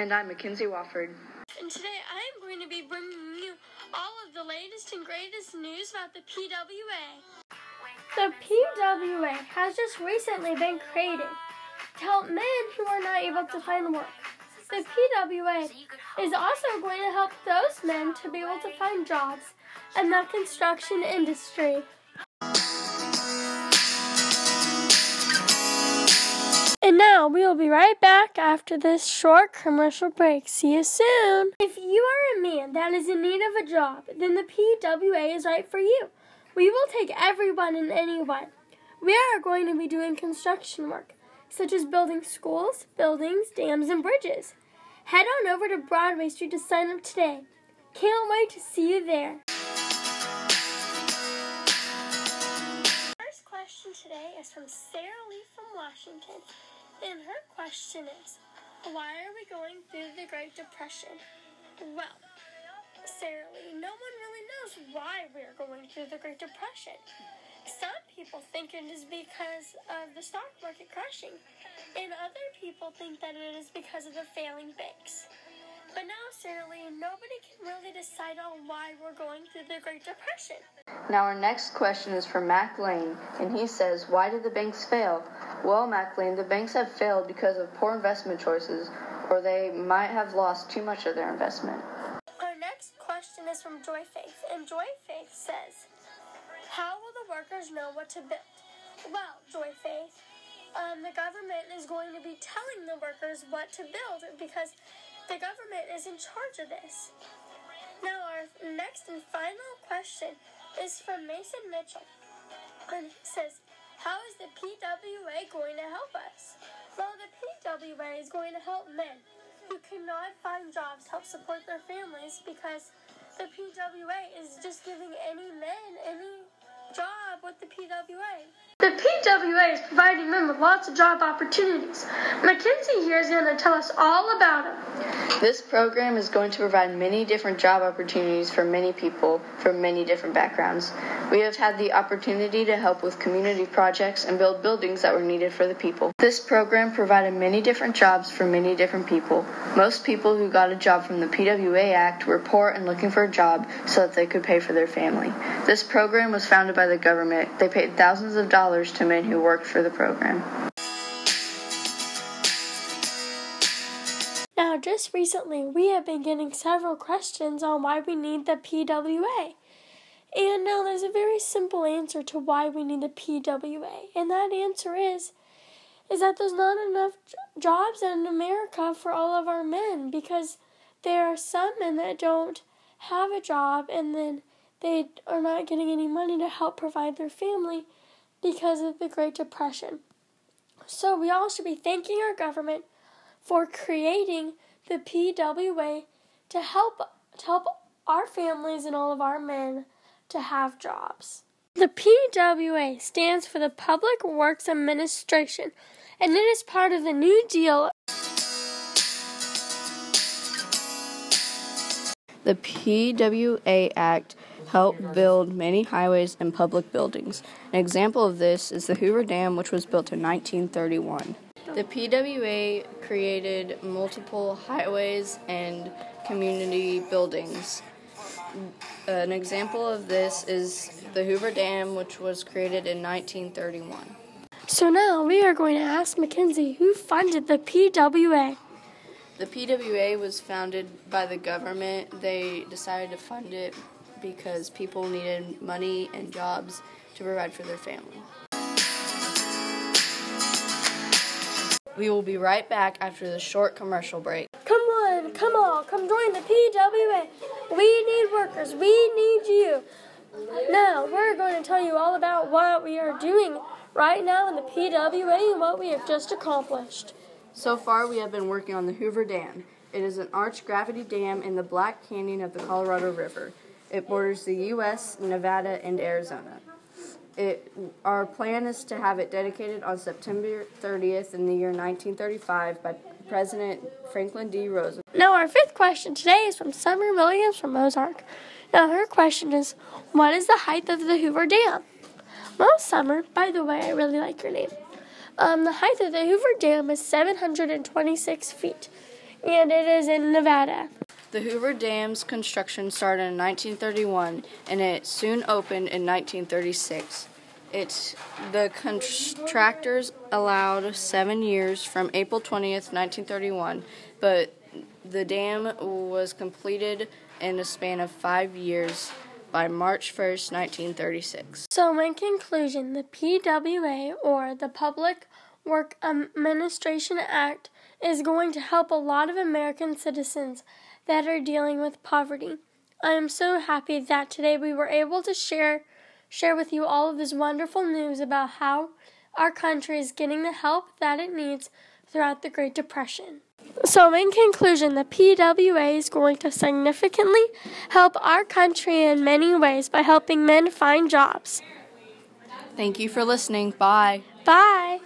And I'm Mackenzie Wofford. And today I am going to be bringing you all of the latest and greatest news about the PWA. The PWA has just recently been created to help men who are not able to find work. The PWA is also going to help those men to be able to find jobs in the construction industry. And now we will be right back after this short commercial break. See you soon. If you are a man that is in need of a job, then the PWA is right for you. We will take everyone and anyone. We are going to be doing construction work, such as building schools, buildings, dams, and bridges. Head on over to Broadway Street to sign up today. Can't wait to see you there. First question today is from Sarah Lee from Washington. And her question is Why are we going through the Great Depression? Well, Sarah Lee, no one really knows why we are going through the Great Depression. Some people think it is because of the stock market crashing, and other people think that it is because of the failing banks. But now, Sarah Lee, nobody can really decide on why we're going through the Great Depression. Now, our next question is from Mac Lane, and he says, Why did the banks fail? Well, Mac Lane, the banks have failed because of poor investment choices, or they might have lost too much of their investment. Our next question is from Joy Faith, and Joy Faith says, How will the workers know what to build? Well, Joy Faith, um, the government is going to be telling the workers what to build because the government is in charge of this. Now, our next and final question is from Mason Mitchell, and he says, How is the PWA going to help us? Well, the PWA is going to help men who cannot find jobs help support their families because the PWA is just giving any men any job with the PWA. The PWA is providing men with lots of job opportunities. Mackenzie here is going to tell us all about it. This program is going to provide many different job opportunities for many people from many different backgrounds. We have had the opportunity to help with community projects and build buildings that were needed for the people. This program provided many different jobs for many different people. Most people who got a job from the PWA Act were poor and looking for a job so that they could pay for their family. This program was founded by the government. They paid thousands of dollars to men who worked for the program. Now, just recently, we have been getting several questions on why we need the PWA. And now there's a very simple answer to why we need the PWA, and that answer is is that there's not enough jobs in America for all of our men because there are some men that don't have a job and then they are not getting any money to help provide their family because of the Great Depression. So we all should be thanking our government for creating the PWA to help to help our families and all of our men to have jobs. The PWA stands for the Public Works Administration and it is part of the New Deal. The PWA Act helped build many highways and public buildings. An example of this is the Hoover Dam, which was built in 1931. The PWA created multiple highways and community buildings. An example of this is the Hoover Dam, which was created in 1931. So now we are going to ask Mackenzie who funded the PWA. The PWA was founded by the government. They decided to fund it because people needed money and jobs to provide for their family. We will be right back after this short commercial break. Come on, come on, come join the PWA. We need workers, we need you. Now, we're going to tell you all about what we are doing right now in the PWA and what we have just accomplished. So far, we have been working on the Hoover Dam. It is an arch gravity dam in the Black Canyon of the Colorado River. It borders the U.S., Nevada, and Arizona. It, our plan is to have it dedicated on September 30th in the year 1935 by President Franklin D. Roosevelt. Now, our fifth question today is from Summer Williams from Ozark. Now, her question is What is the height of the Hoover Dam? Well, Summer, by the way, I really like your name. Um, the height of the Hoover Dam is 726 feet. and it is in Nevada. The Hoover Dam's construction started in 1931 and it soon opened in 1936. It, the contractors allowed seven years from April 20th, 1931, but the dam was completed in a span of five years by March 1st, 1936. So, in conclusion, the PWA, or the Public Work Administration Act, is going to help a lot of American citizens that are dealing with poverty. I am so happy that today we were able to share share with you all of this wonderful news about how our country is getting the help that it needs throughout the Great Depression. So, in conclusion, the PWA is going to significantly help our country in many ways by helping men find jobs. Thank you for listening. Bye. Bye.